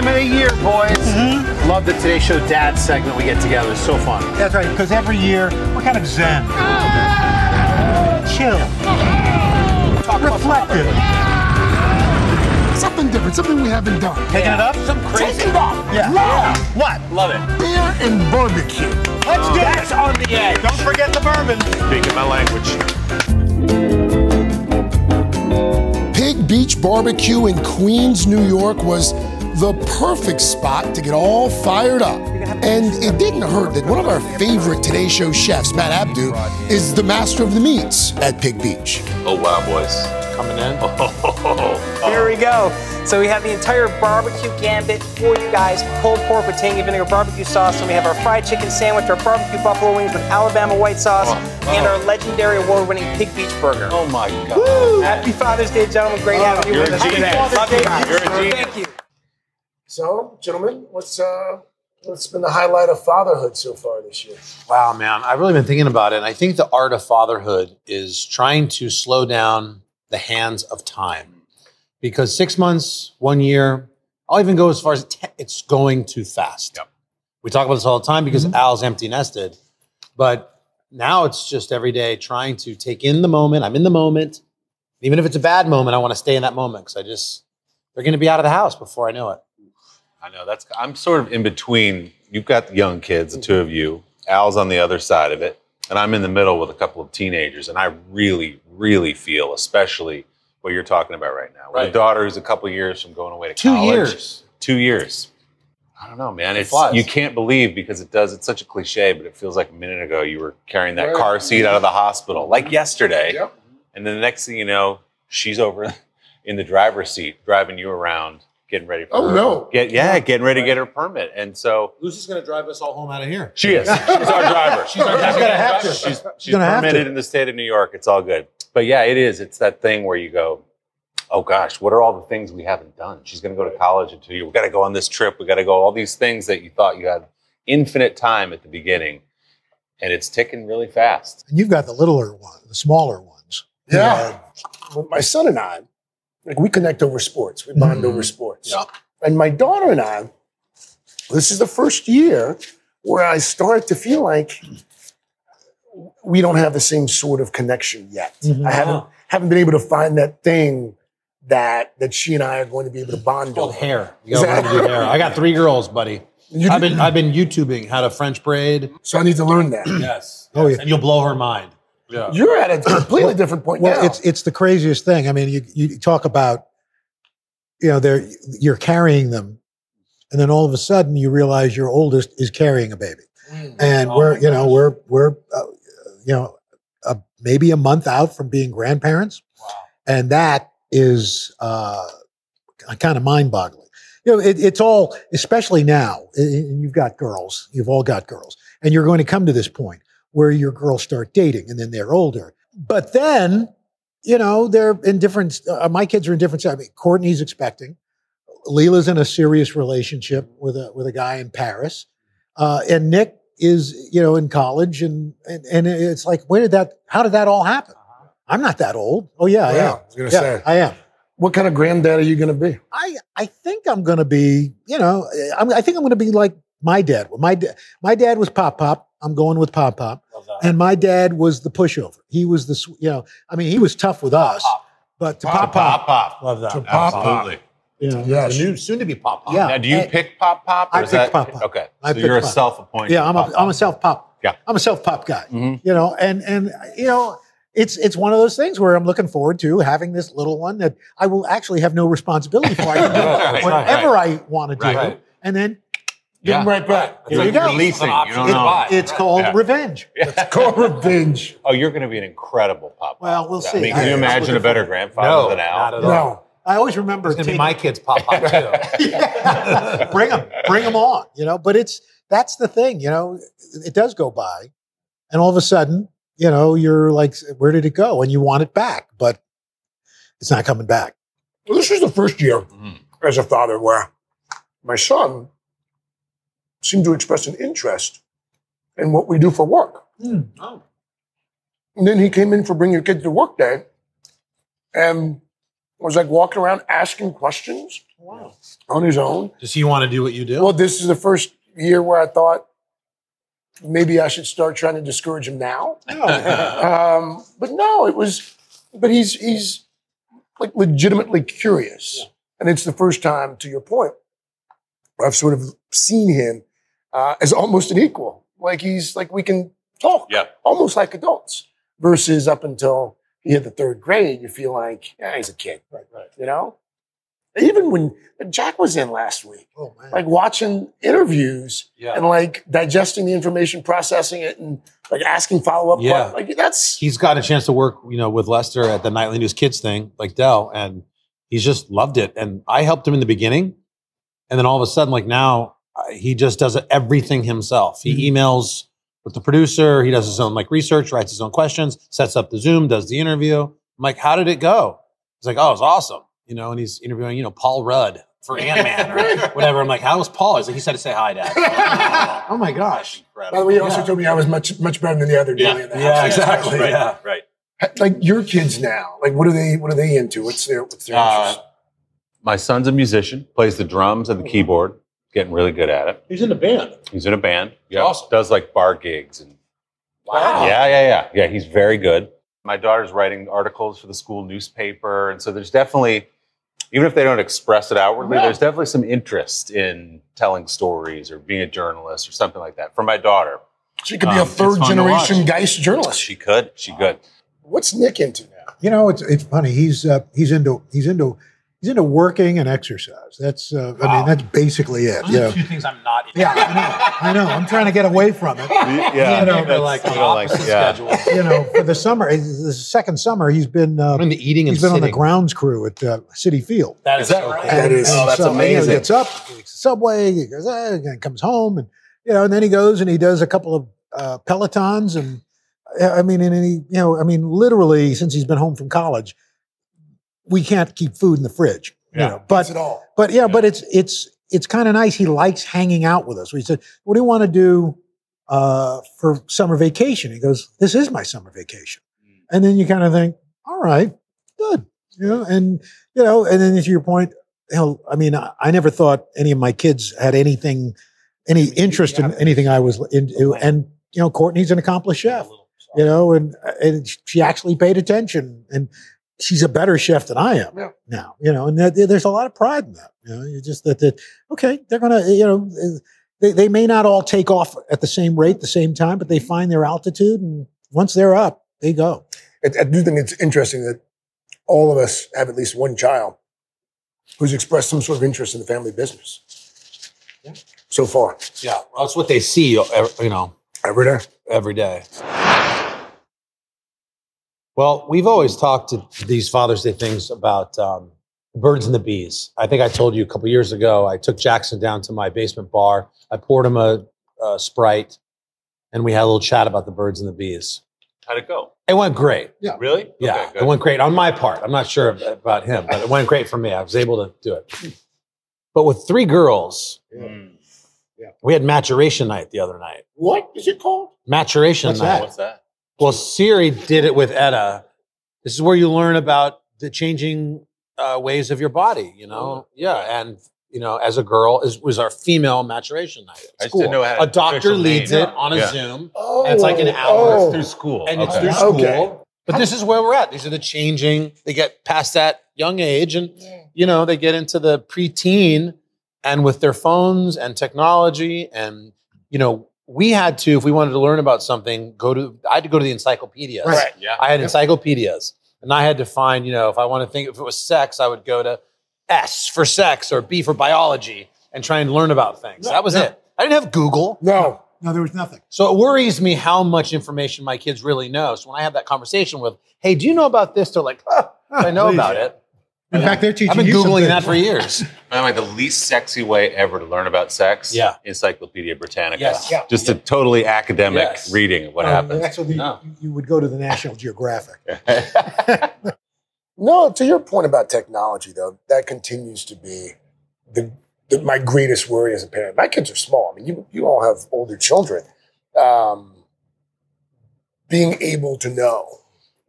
Time of the year, boys. Mm-hmm. Love the Today Show Dad segment we get together. It's so fun. That's right, because every year we're kind of zen. Chill. Reflective. Something different, something we haven't done. Taking it up? Some crazy. Take it up. Yeah. Love. What? Love it. Beer and barbecue. Let's do That's it. on the edge. Don't forget the bourbon. Speaking my language. Pig Beach Barbecue in Queens, New York was the perfect spot to get all fired up. And it didn't hurt that one of our favorite Today Show chefs, Matt Abdoo, is the master of the meats at Pig Beach. Oh wow, boys. Coming in. Oh. Here we go. So we have the entire barbecue gambit for you guys. Pulled pork with tangy vinegar barbecue sauce. And we have our fried chicken sandwich, our barbecue buffalo wings with Alabama white sauce, oh, and oh. our legendary award-winning Pig Beach burger. Oh my god. Happy Father's Day, gentlemen. Great oh, having you you're with us genius. today. Love you. Love You're a genius. Thank you. So, gentlemen, what's uh, what's been the highlight of fatherhood so far this year? Wow, man. I've really been thinking about it. And I think the art of fatherhood is trying to slow down the hands of time. Because six months, one year, I'll even go as far as te- it's going too fast. Yep. We talk about this all the time because Al's empty nested. But now it's just every day trying to take in the moment. I'm in the moment. Even if it's a bad moment, I want to stay in that moment because I just, they're going to be out of the house before I know it. I know that's. I'm sort of in between. You've got the young kids, the two of you. Al's on the other side of it, and I'm in the middle with a couple of teenagers. And I really, really feel, especially what you're talking about right now. With Right. a daughter who's a couple of years from going away to Two college. years. Two years. I don't know, man. It It's flies. you can't believe because it does. It's such a cliche, but it feels like a minute ago you were carrying that car seat out of the hospital, like mm-hmm. yesterday. Yep. And then the next thing you know, she's over in the driver's seat, driving you around, getting ready for Oh, her. no. Get yeah, getting ready to get her permit. And so Lucy's going to drive us all home out of here. she is. She's our driver. she's our She's gonna have to. She's, she's gonna have permitted to. in the state of New York. It's all good. But yeah, it is. It's that thing where you go, oh gosh, what are all the things we haven't done? She's going to go to college in two years. We got to go on this trip. We got to go all these things that you thought you had infinite time at the beginning, and it's ticking really fast. And you've got the littler one, the smaller ones. Yeah. Well, my son and I, like we connect over sports. We bond Mhm. over sports. And my daughter and I, this is the first year where I start to feel like we don't have the same sort of connection yet. Mhm. I haven't haven't been able to find that thing that that she and I are going to be able to bond called over. hair. You do hair. I got three girls, buddy. I've been I've been YouTubing how to French braid. so I need to learn that. Yes. Oh, yeah. And you'll blow her mind. Yeah. You're at a completely different point Well, now. it's it's the craziest thing. I mean, you you talk about, you know, they're you're carrying them, and then all of a sudden you realize your oldest is carrying a baby, and Oh we're you know gosh. we're we're uh, you know uh, maybe a month out from being grandparents, and that is uh, kind of mind boggling. You know, it, it's all especially now. And you've got girls. You've all got girls, and you're going to come to this point where your girls start dating, and then they're older. But then, you know, they're in different. Uh, my kids are in different. I mean, Courtney's expecting. Leela's in a serious relationship with a with a guy in Paris, uh, and Nick is you know in college, and, and and it's like, where did that? How did that all happen? I'm not that old. Oh yeah, I Yeah, am. I was gonna yeah, say. I am. what kind of granddad are you going to be? I I think I'm going to be, you know, I'm, I think I'm going to be like my dad. My da- my dad was Pop Pop. I'm going with Pop Pop. And my dad was the pushover. He was the, sw- you know, I mean, he was tough with us, but to Pop Pop, pop. Love that. To Pop Pop. Absolutely. you know, Yes. The new, soon to be pop pop. Yeah. Now, do you Eh, pick Pop Pop? or I pick Pop Pop. Okay, I so pick you're a Pop. self-appointed. yeah, I'm Pop a, Pop. I'm a self pop. Yeah. I'm a self pop guy. Mhm. You know, and and you know, it's it's one of those things where I'm looking forward to having this little one that I will actually have no responsibility for. I can do Right, whatever I want to do, Right. and then Give them right back. Here you go. Releasing. You don't It- it's called Yeah. revenge. Call revenge. Oh, you're going to be an incredible pop. Well, we'll I see. mean, can you I- I'm imagine a better grandfather No, than Al? not at all. No. I always remember It's gonna be taking- my kids pop pop too. Yeah. bring them, bring them on. You know, but it's that's the thing. You know, it does go by, and all of a sudden, you know, you're like, where did it go? And you want it back, but it's not coming back. Well, this was the first year Mhm. as a father where my son seemed to express an interest in what we do for work. Oh. And then he came in for bring your kid to work day and was like walking around asking questions Wow. on his own. Does he want to do what you do? Well, this is the first year where I thought maybe I should start trying to discourage him now. Um, but no, it was, but he's, he's like legitimately curious. And it's the first time, to your point, where I've sort of seen him uh, as almost an equal. Like he's like, we can talk Yeah. almost like adults versus up until he hit the third grade, you feel like, yeah, he's a kid. Right, right. You know? Even when Jack was in last week, Oh man. like watching interviews Yeah. and like digesting the information, processing it, and like asking follow up. Yeah. like that's he's got a chance to work, you know, with Lester at the Nightly News Kids thing, like Dell, and he's just loved it. And I helped him in the beginning, and then all of a sudden, like now, he just does everything himself. He emails with the producer. He does his own like research, writes his own questions, sets up the Zoom, does the interview. I'm like, how did it go? He's like, oh, it was awesome, you know. And he's interviewing, you know, Paul Rudd for Ant Man or whatever. I'm like, how was Paul? He's like, he said to say hi, Dad. oh my gosh. by the way, he also Yeah. told me I was much much better than the other Yeah. Daily Yeah, exactly. Right. Yeah. Right. Like your kids now, like what are they what are they into? What's their what's their Uh, interest? my son's a musician, plays the drums and the keyboard, getting really good at it. He's in a band. He's in a band. Yeah. Awesome. Does like bar gigs and Wow. Yeah, yeah, yeah. Yeah, he's very good. My daughter's writing articles for the school newspaper. And so there's definitely, even if they don't express it outwardly, Yeah. there's definitely some interest in telling stories or being a journalist or something like that. For my daughter, She could be um, a third generation. Geist journalist. she could. She could. What's Nick into now? You know, it's it's funny. He's uh, he's into he's into he's into working and exercise. That's uh, I mean that's basically it. Those You are two things I'm not into. Yeah, I know. I know. I'm trying to get away from it. Yeah. You know, They're like that's the sort like- opposite yeah. schedules. You know, for the summer, the second summer he's been uh, I'm in the eating and he's been on the grounds crew at uh, Citi Field. That is, Is that so right? cool. That is- Oh, that's so, You know, amazing. he gets up, he takes the subway, he goes, eh, and comes home, and you know, and then he goes and he does a couple of uh, pelotons, and uh, I mean, and he, you know, I mean, literally since he's been home from college, we can't keep food in the fridge, you know. But That's all. but yeah, but it's it's it's kind of nice. He likes hanging out with us. We said, "What do you want to do uh, for summer vacation?" He goes, "This is my summer vacation." And then you kind of think, "All right, good," you know. And you know, and then to your point, you know, I mean, I, I never thought any of my kids had anything, any interest in anything I was into. And you know, Courtney's an accomplished chef, you know, and and she actually paid attention and. She's a better chef than I am Yeah. now, you know, and that, there's a lot of pride in that. You know, you just that, that okay, they're gonna, you know, they, they may not all take off at the same rate, the same time, but they mm-hmm. find their altitude, and once they're up, they go. I, I do think it's interesting that all of us have at least one child who's expressed some sort of interest in the family business. So far, Yeah, well, that's what they see, uh, you know, every day. every day. Well, we've always talked to these Father's Day things about um, birds and the bees. I think I told you a couple years ago. I took Jackson down to my basement bar. I poured him a, a sprite, and we had a little chat about the birds and the bees. How'd it go? It went great. Yeah. Really? Yeah, Okay, it went great on my part. I'm not sure about him, but it went great for me. I was able to do it. But with three girls, Mm. we had maturation night the other night. What is it called? Maturation What's night. that? What's that? Well, Siri did it with Etta. This is where you learn about the changing uh, ways of your body. You know, yeah, and you know, as a girl, is was our female maturation night. I At just school. didn't know it had a doctor leads name. it on a Yeah. Zoom, Oh, and it's like an hour oh. Through school. and it's through school. Okay. But this is where we're at. These are the changing. They get past that young age, and you know, they get into the preteen, and with their phones and technology, and you know, we had to, if we wanted to learn about something, go to. I had to go to the encyclopedias. Right. Yeah. I had encyclopedias, and I had to find, you know, if I want to think if it was sex, I would go to S for sex or B for biology and try and learn about things. that was Yeah. it. I didn't have Google. No. No, there was nothing. So it worries me how much information my kids really know. So when I have that conversation with, hey, do you know about this? They're like, huh, I know please. about it. In fact, they're teaching I've been you Googling things. that for years. By the way, the least sexy way ever to learn about sex. Yeah. Encyclopedia Britannica. Yes. Yeah. Just a totally academic Yes. reading of what Um, happens. That's what the, No. you, you would go to the National Geographic. No, to your point about technology, though, that continues to be the, the my greatest worry as a parent. My kids are small. I mean, you you all have older children. Um, being able to know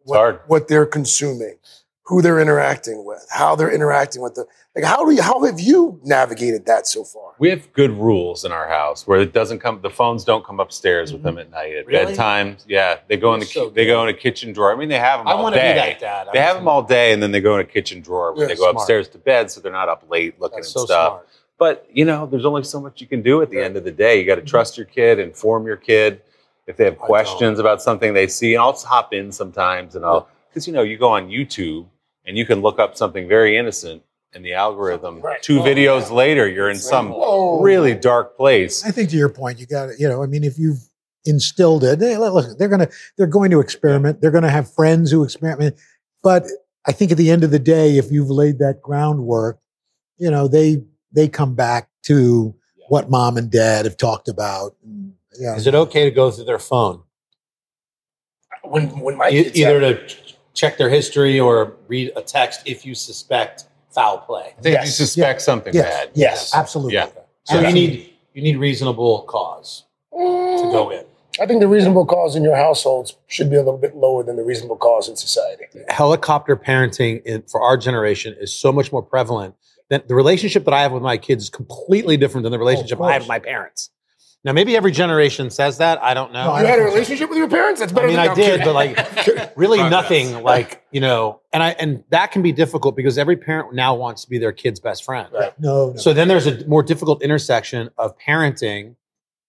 what, what they're consuming, who they're interacting with, how they're interacting with the like. How do you, how have you navigated that so far? We have good rules in our house where it doesn't come. The phones don't come upstairs with them mm-hmm. at night at Really? bedtime. Yeah, they go in the So ki- they go in a kitchen drawer. I mean, they have them I all want to day. be that dad. They have them all day, and then they go in a kitchen drawer when Yeah, they go smart. upstairs to bed, so they're not up late looking That's at so stuff. smart. But you know, there's only so much you can do at the end of the day. You got to mm-hmm. trust your kid, inform your kid. If they have questions about something they see, and I'll hop in sometimes, and I'll because you know you go on YouTube and you can look up something very innocent, and the algorithm Right. two Oh, videos yeah. later you're in some Whoa. really dark place. I think to your point, you got to, you know, I mean, if you've instilled it, they, look, they're going to, they're going to experiment. They're going to have friends who experiment. But I think at the end of the day, if you've laid that groundwork, you know, they, they come back to what mom and dad have talked about. Yeah. Is it okay to go through their phone? When when my E- kids either have- to check their history or read a text if you suspect foul play. I think if you Yes. suspect something Yes. bad. yes, Absolutely. Yeah. So Yeah. you need you need reasonable cause to go in. I think the reasonable cause in your households should be a little bit lower than the reasonable cause in society. Helicopter parenting in, for our generation is so much more prevalent that the relationship that I have with my kids is completely different than the oh, relationship I have with my parents. Now, maybe every generation says that. I don't know. No, You had a don't think so. relationship with your parents? That's better. I mean, than I did, but like really Progress. nothing like, you know, and I and that can be difficult because every parent now wants to be their kid's best friend. Right. No, no. So then there's a more difficult intersection of parenting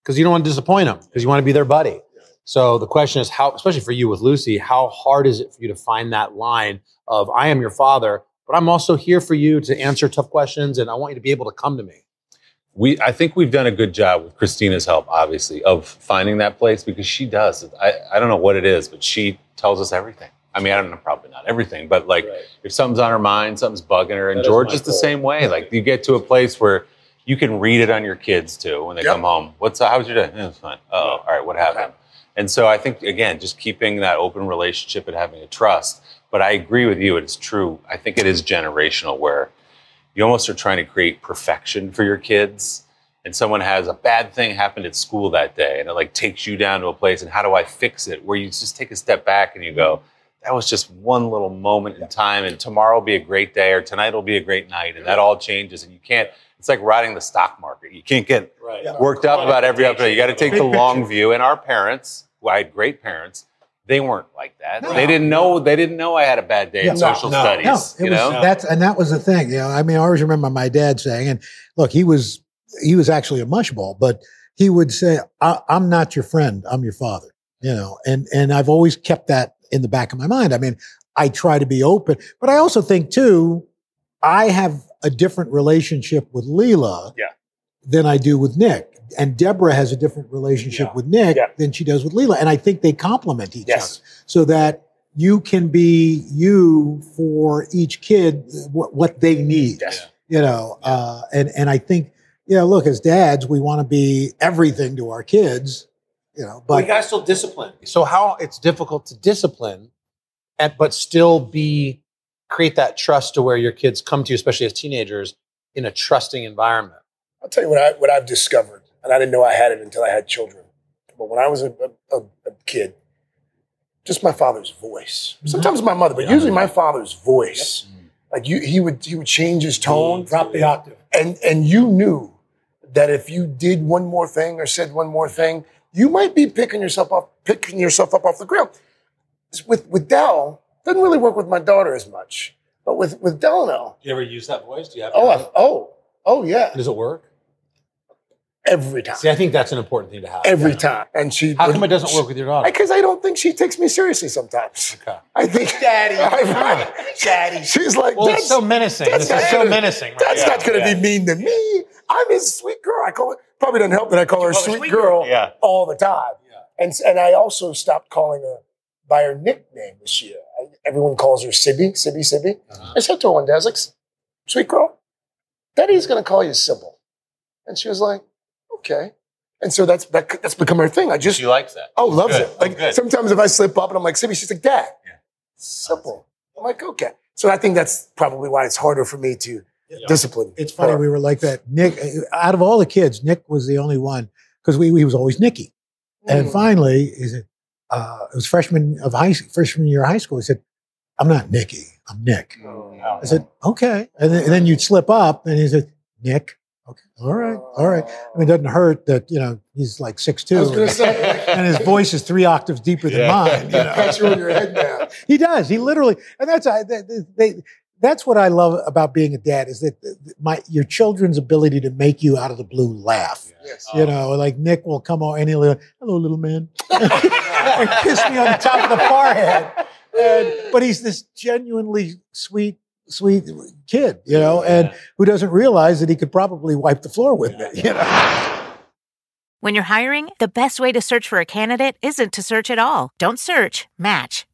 because you don't want to disappoint them because you want to be their buddy. So the question is how, especially for you with Lucy, how hard is it for you to find that line of I am your father, but I'm also here for you to answer tough questions and I want you to be able to come to me. We I think we've done a good job with Christina's help, obviously, of finding that place because she does. I, I don't know what it is, but she tells us everything. I mean, I don't know, probably not everything, but like if something's on her mind, something's bugging her, and That is George my is the same way. Like you get to a place where you can read it on your kids too when they Yep. come home. What's how was your day? "Yeah, it's fine. Oh, all right. What happened? And so I think again, just keeping that open relationship and having a trust. But I agree with you. It's true. I think it is generational where you almost are trying to create perfection for your kids. And someone has a bad thing happened at school that day and it like takes you down to a place and how do i fix it? Where you just take a step back and you go that was just one little moment in time and tomorrow will be a great day or tonight will be a great night and that all changes and you can't it's like riding the stock market. You can't get Right. worked up about every update. You got to take the long view and our parents who i had great parents they weren't like that No. they didn't know they didn't know i had a bad day in Yeah. No, social no, studies No, it you was know that's and that was the thing. You know, I mean, I always remember my dad saying, and look, he was he was actually a mushball, but he would say, I, "I'm not your friend. I'm your father." You know, and and I've always kept that in the back of my mind. I mean, I try to be open, but I also think too, I have a different relationship with Leela Yeah. than I do with Nick. And Deborah has a different relationship Yeah. with Nick Yeah. than she does with Leela. And I think they complement each Yes. other so that you can be you for each kid what, what they need. Yes. You know, uh, and and I think you know, look, as dads, we want to be everything to our kids. You know, But but you guys still discipline. So how it's difficult to discipline, and but still be create that trust to where your kids come to you, especially as teenagers, in a trusting environment. I'll tell you what I what I've discovered, and I didn't know I had it until I had children. But when I was a, a, a kid, just my father's voice. Mm-hmm. Sometimes my mother, but usually my father's voice. Like you, he would he would change his tone, drop the octave. and and you knew that if you did one more thing or said one more thing, you might be picking yourself up picking yourself up off the ground. With with Dell, doesn't really work with my daughter as much, but with with Dell Delano, Do you ever use that voice? Do you have? oh I, oh oh yeah, does it work? Every time. See, I think that's an important thing to have. every Yeah. time. And she How come it doesn't work with your daughter? Because I don't think she takes me seriously sometimes. Okay. I think Daddy. I, Daddy. She's like, Well, that's, it's so menacing. that's This is so gonna- menacing. Right? that's Yeah, not gonna yeah. be mean to me. I'm his sweet girl. I call it probably doesn't help that I call her call her sweet, sweet girl, girl. Yeah. all the time. And and I also stopped calling her by her nickname this year. I, everyone calls her Sibby, Sibby, Sibby. Uh-huh. I said to her one day, I was like, "Sweet girl, Daddy's gonna call you Sybil," and she was like, "Okay." And so that's that, that's become her thing. I just She likes that. oh loves Good. it. Like Good. sometimes if I slip up and I'm like Sibby, she's like Dad. Yeah. Simple. I'm like okay. So I think that's probably why it's harder for me to discipline. It's funny her. we were like that. Nick, out of all the kids, Nick was the only one because we he was always Nicky. And Mm. finally, he said, uh, it was freshman of high freshman year of high school. He said, "I'm not Nicky. I'm Nick." I said, "Okay." And then, and then you'd slip up, and he said, "Nick." Okay, all right, all right. I mean, it doesn't hurt that you know he's like six I was two, gonna say, and his voice is three octaves deeper than Yeah. mine. You know? got you in your head now. He does. He literally, and that's I. They, they, that's what I love about being a dad is that my your children's ability to make you out of the blue laugh. Yes. You know, like Nick will come on and he'll go, "Hello, little man," and kiss me on the top of the forehead. And, but he's this genuinely sweet, sweet kid, you know, and who doesn't realize that he could probably wipe the floor with me. You know. When you're hiring, the best way to search for a candidate isn't to search at all. Don't search, match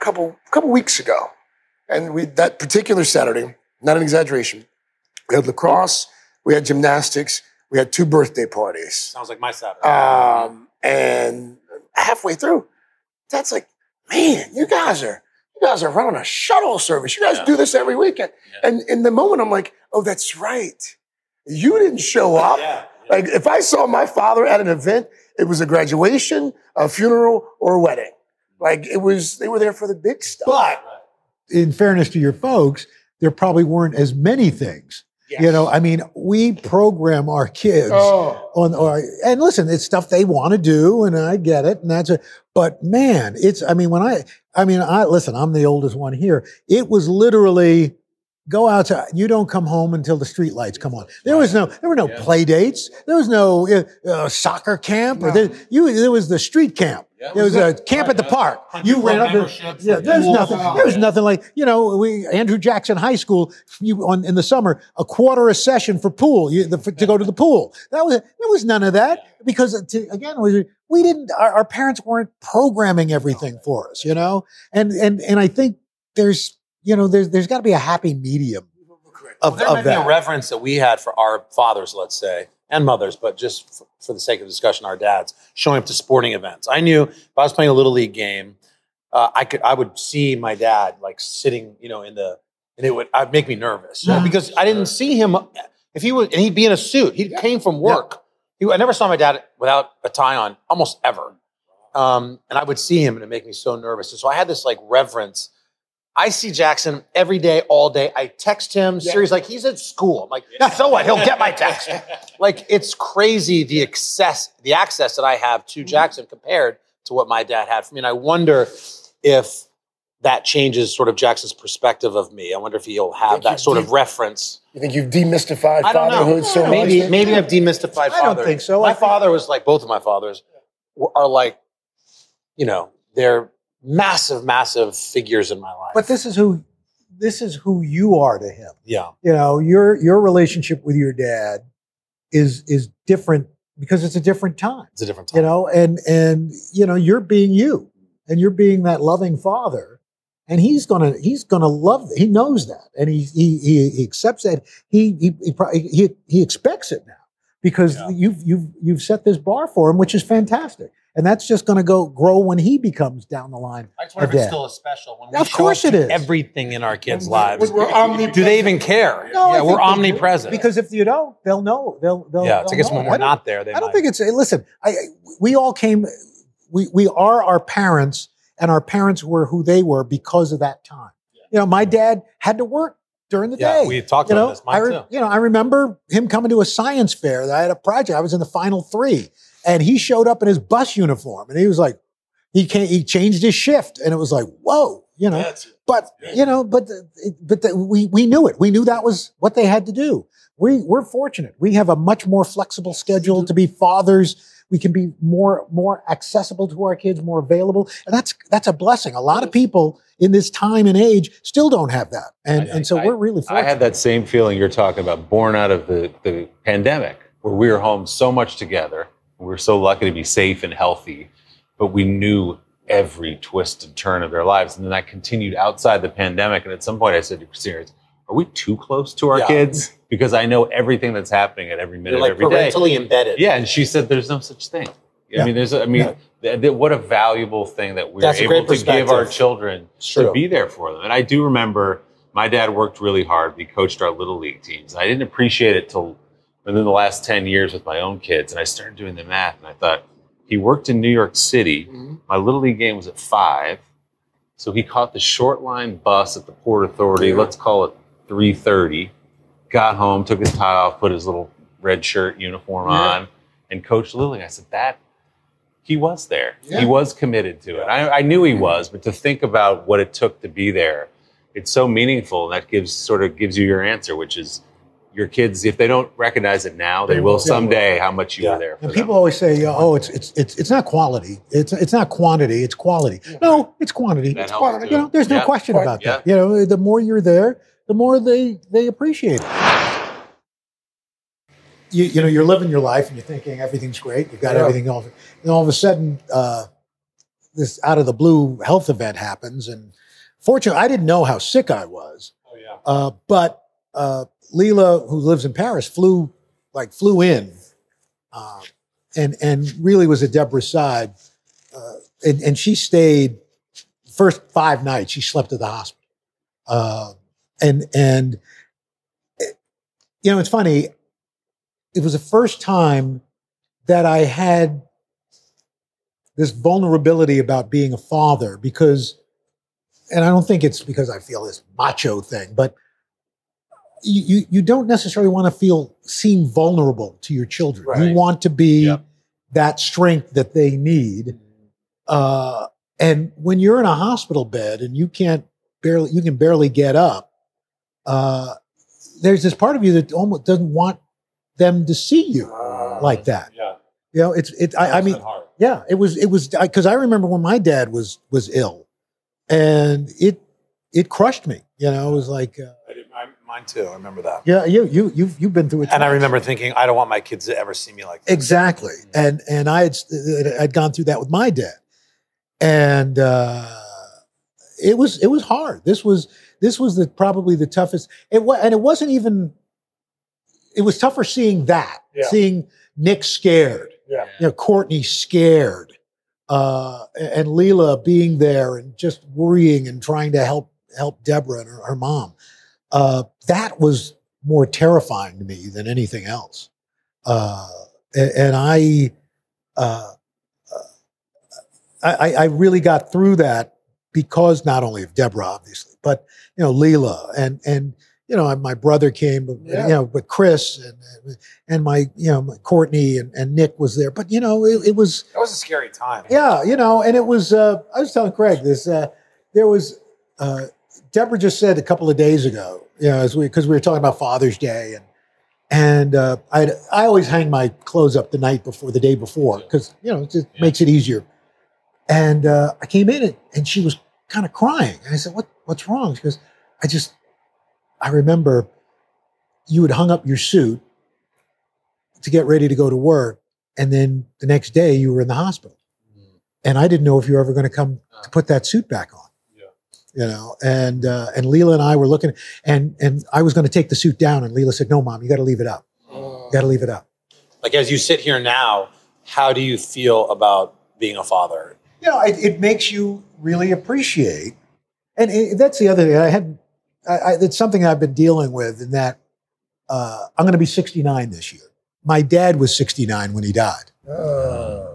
a couple couple weeks ago, and we that particular Saturday, not an exaggeration, we had lacrosse, we had gymnastics, we had two birthday parties, Sounds like my Saturday. um, and halfway through, that's like, man, you guys are you guys are running a shuttle service. You guys do this every weekend, and in the moment, I'm like, oh, that's right, you didn't show up. Like if I saw my father at an event, it was a graduation, a funeral, or a wedding. Like it was, they were there for the big stuff. But in fairness to your folks, there probably weren't as many things. You know, I mean, we program our kids Oh. on, or, and listen, it's stuff they want to do, and I get it, and that's it. But man, it's, I mean, when I, I mean, I listen, I'm the oldest one here. It was literally go outside. You don't come home until the street lights come on. There was no, there were no play dates. There was no uh, uh, soccer camp, or there, you, there was the street camp. There was a camp at the park. You ran up. The, yeah, there's nothing. There was nothing like you know. We Andrew Jackson High School. You on in the summer a quarter a session for pool. You, the, to go to the pool. That was there was none of that because to, again we, we didn't. Our, our parents weren't programming everything for us. You know, and and and I think there's you know there's there's got to be a happy medium of, there of might be a that. reverence that we had for our fathers, let's say, and mothers, but just for, for the sake of discussion, our dads showing up to sporting events. I knew if I was playing a little league game, uh, I could I would see my dad like sitting, you know, in the and it would I'd make me nervous you know, because I didn't see him if he was and he'd be in a suit. He came from work. He, I never saw my dad without a tie on, almost ever. Um, and I would see him and it make me so nervous. And so I had this like reverence. I see Jackson every day, all day. I text him. Siri's like, he's at school. I'm like, so what? He'll get my text. like, it's crazy the access, the access that I have to mm-hmm. Jackson compared to what my dad had for me. And I wonder if that changes sort of Jackson's perspective of me. I wonder if he'll have that sort do. of reference. You think you've demystified I don't know. fatherhood so much? maybe that- maybe I've demystified I don't think so. I My think- father was like both of my fathers are like, you know, they're massive, massive figures in my life. But this is who this is who you are to him. yeah, you know your your relationship with your dad is is different because it's a different time it's a different time. you know and and you know you're being you and you're being that loving father and he's gonna he's gonna love he knows that and he he he, he accepts that he he he, pro- he he expects it now because you've you've you've set this bar for him, which is fantastic, and that's just going to go grow when he becomes down the line. I just wonder if it's still a special when we Of course up it everything in our kids' lives. We're omnipresent. Do they even care? No, yeah, we're omnipresent. Because if you don't, they'll know. They'll they'll. yeah, it's they'll I guess know. when I we're don't- there, they I don't might. think it's. Listen, I, I we all came. We we are our parents, and our parents were who they were because of that time. You know, my dad had to work during the yeah, day. we talked you about know, this. Mine I re- too. you know, I remember him coming to a science fair. That I had a project. I was in the final three, and he showed up in his bus uniform, and he was like, he came, he changed his shift, and it was like, whoa, you know. But you know, but the, but the, we we knew it. We knew that was what they had to do. We we're fortunate. We have a much more flexible schedule to be fathers. We can be more more accessible to our kids, more available, and that's that's a blessing. A lot of people in this time and age still don't have that, and I- and so I- we're really Fortunate. I had that same feeling you're talking about, born out of the, the pandemic, where we were home so much together. We were so lucky to be safe and healthy, but we knew every twist and turn of their lives. And then I continued outside the pandemic. And at some point I said to Christina, are we too close to our Yeah. kids? Because I know everything that's happening at every minute, You're like every day. parentally embedded. Yeah, and she said there's no such thing. Yeah. I mean, there's. I mean, th- th- what a valuable thing that we're That's a able to give our children true. to be there for them. And I do remember my dad worked really hard. He coached our little league teams. I didn't appreciate it till within the last ten years with my own kids, and I started doing the math, and I thought he worked in New York City. Mm-hmm. My little league game was at five, so he caught the short line bus at the Port Authority. Let's call it three thirty. Got home, took his tie off, put his little red shirt uniform on, and coached Little League. I said that he was there. Yeah. He was committed to it. I, I knew he mm-hmm. was, but to think about what it took to be there, it's so meaningful. And that gives sort of gives you your answer, which is your kids. If they don't recognize it now, they, They will someday. How much you Yeah. were there for And them. people always say, "Oh, it's it's it's it's not quality. It's it's not quantity. It's quality." No, it's quantity. That It's quantity. too. You know, there's no Yeah. question about Yeah. that. You know, the more you're there, the more they they appreciate it. You, you know, you're living your life and you're thinking everything's great. You've got everything all, and all of a sudden, uh, this out of the blue health event happens. And fortunately, I didn't know how sick I was. Oh yeah. Uh, but uh, Leela, who lives in Paris, flew like flew in, uh, and and really was at Deborah's side, uh, and and she stayed first five nights. She slept at the hospital, uh, and and it- you know it's funny. It was the first time that I had this vulnerability about being a father because and I don't think it's because I feel this macho thing, but you you, don't necessarily want to feel seem vulnerable to your children. You want to be Yep. that strength that they need. Uh, and when you're in a hospital bed and you can't barely you can barely get up, uh, there's this part of you that almost doesn't want them to see you like that. Yeah. You know, it's it. I, I mean, yeah, it was it was because I remember when my dad was was ill, and it it crushed me. You know, it was like, uh, I I, mine too. I remember that. yeah, you you you've you've been through it, And I remember thinking, I don't want my kids to ever see me like this. exactly, and and I had I'd gone through that with my dad, and uh, it was it was hard. This was this was the probably the toughest. It was, and it wasn't even. It was tougher seeing that, Yeah. seeing Nick scared. Yeah. you know, Courtney scared, uh, and Leela being there and just worrying and trying to help help Deborah and her, her mom. Uh, that was more terrifying to me than anything else. Uh, and, and I, uh, I, I- I really got through that because not only of Deborah, obviously, but you know Leela and and you know my brother came, Yeah. you know, but Chris and and my you know my Courtney and, and Nick was there. But you know it, it was That was a scary time. yeah, you know, and it was. Uh, I was telling Craig this. Uh, there was. Uh, Deborah just said a couple of days ago, you know, as we because we were talking about Father's Day and and uh, I I always hang my clothes up the night before, the day before, because you know it just makes it easier. And uh, I came in and, and she was kind of crying. And I said, "What what's wrong?" She goes, "I just I remember you had hung up your suit to get ready to go to work, and then the next day you were in the hospital." and I didn't know if you were ever going to come to put that suit back on. Yeah. You know, and uh, and Leela and I were looking, and and I was going to take the suit down, and Leela said, "No, mom, you got to leave it up. You got to leave it up." Like as you sit here now, how do you feel about being a father? you know, it, it makes you really appreciate. And it, that's the other thing. I had, I, I, it's something I've been dealing with in that uh, I'm going to be 69 this year. My dad was 69 when he died.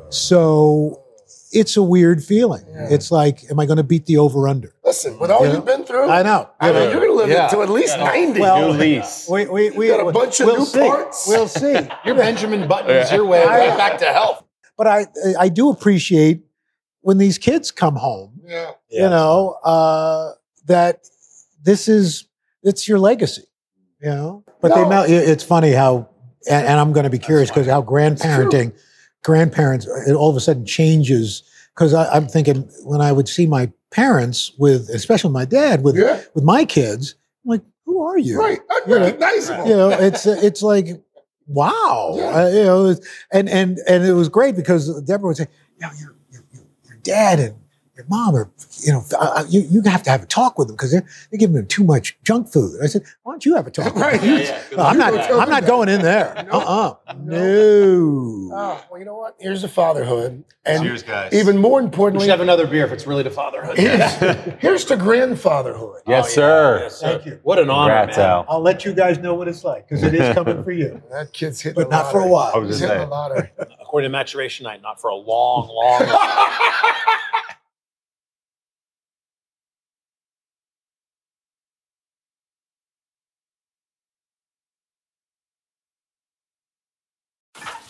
So it's a weird feeling. It's like, am I going to beat the over under? Listen, with all Yeah. you've been through, I know. I mean, you're going to live Yeah. to at least 90. Well, New lease. We, we, we got a bunch of we'll new see. parts. We'll see. You're Benjamin Buttons your way right back to health. But I, I do appreciate when these kids come home yeah. you know uh, that this is it's your legacy you know but they No. now it- it's funny how and, and i'm going to be curious because how grandparenting grandparents it all of a sudden changes because i'm thinking when i would see my parents with especially my dad with Yeah. with my kids i'm like who are you Right. Yeah. Unrecognizable. you know it's it's like wow Yeah. Uh, you know and and and it was great because deborah would say you know your your, your- dad and mom or, you know uh, you, you have to have a talk with them because they're, they're giving them too much junk food i said why don't you have a talk with Right. them? Yeah, No, i'm not i'm them not that. going in there No. uh-uh no Oh, well, you know what? Here's the fatherhood. And Cheers, guys. even more We importantly, should have another beer if it's really to fatherhood. here's, here's to grandfatherhood. Yes, sir. Yes, sir. Thank you. What an honor, Congrats, man. Al. i'll let you guys know what it's like because it is coming for you That kid's hitting but the not for a while I was He's just hitting the saying. lottery. According to maturation night, not for a long, long. long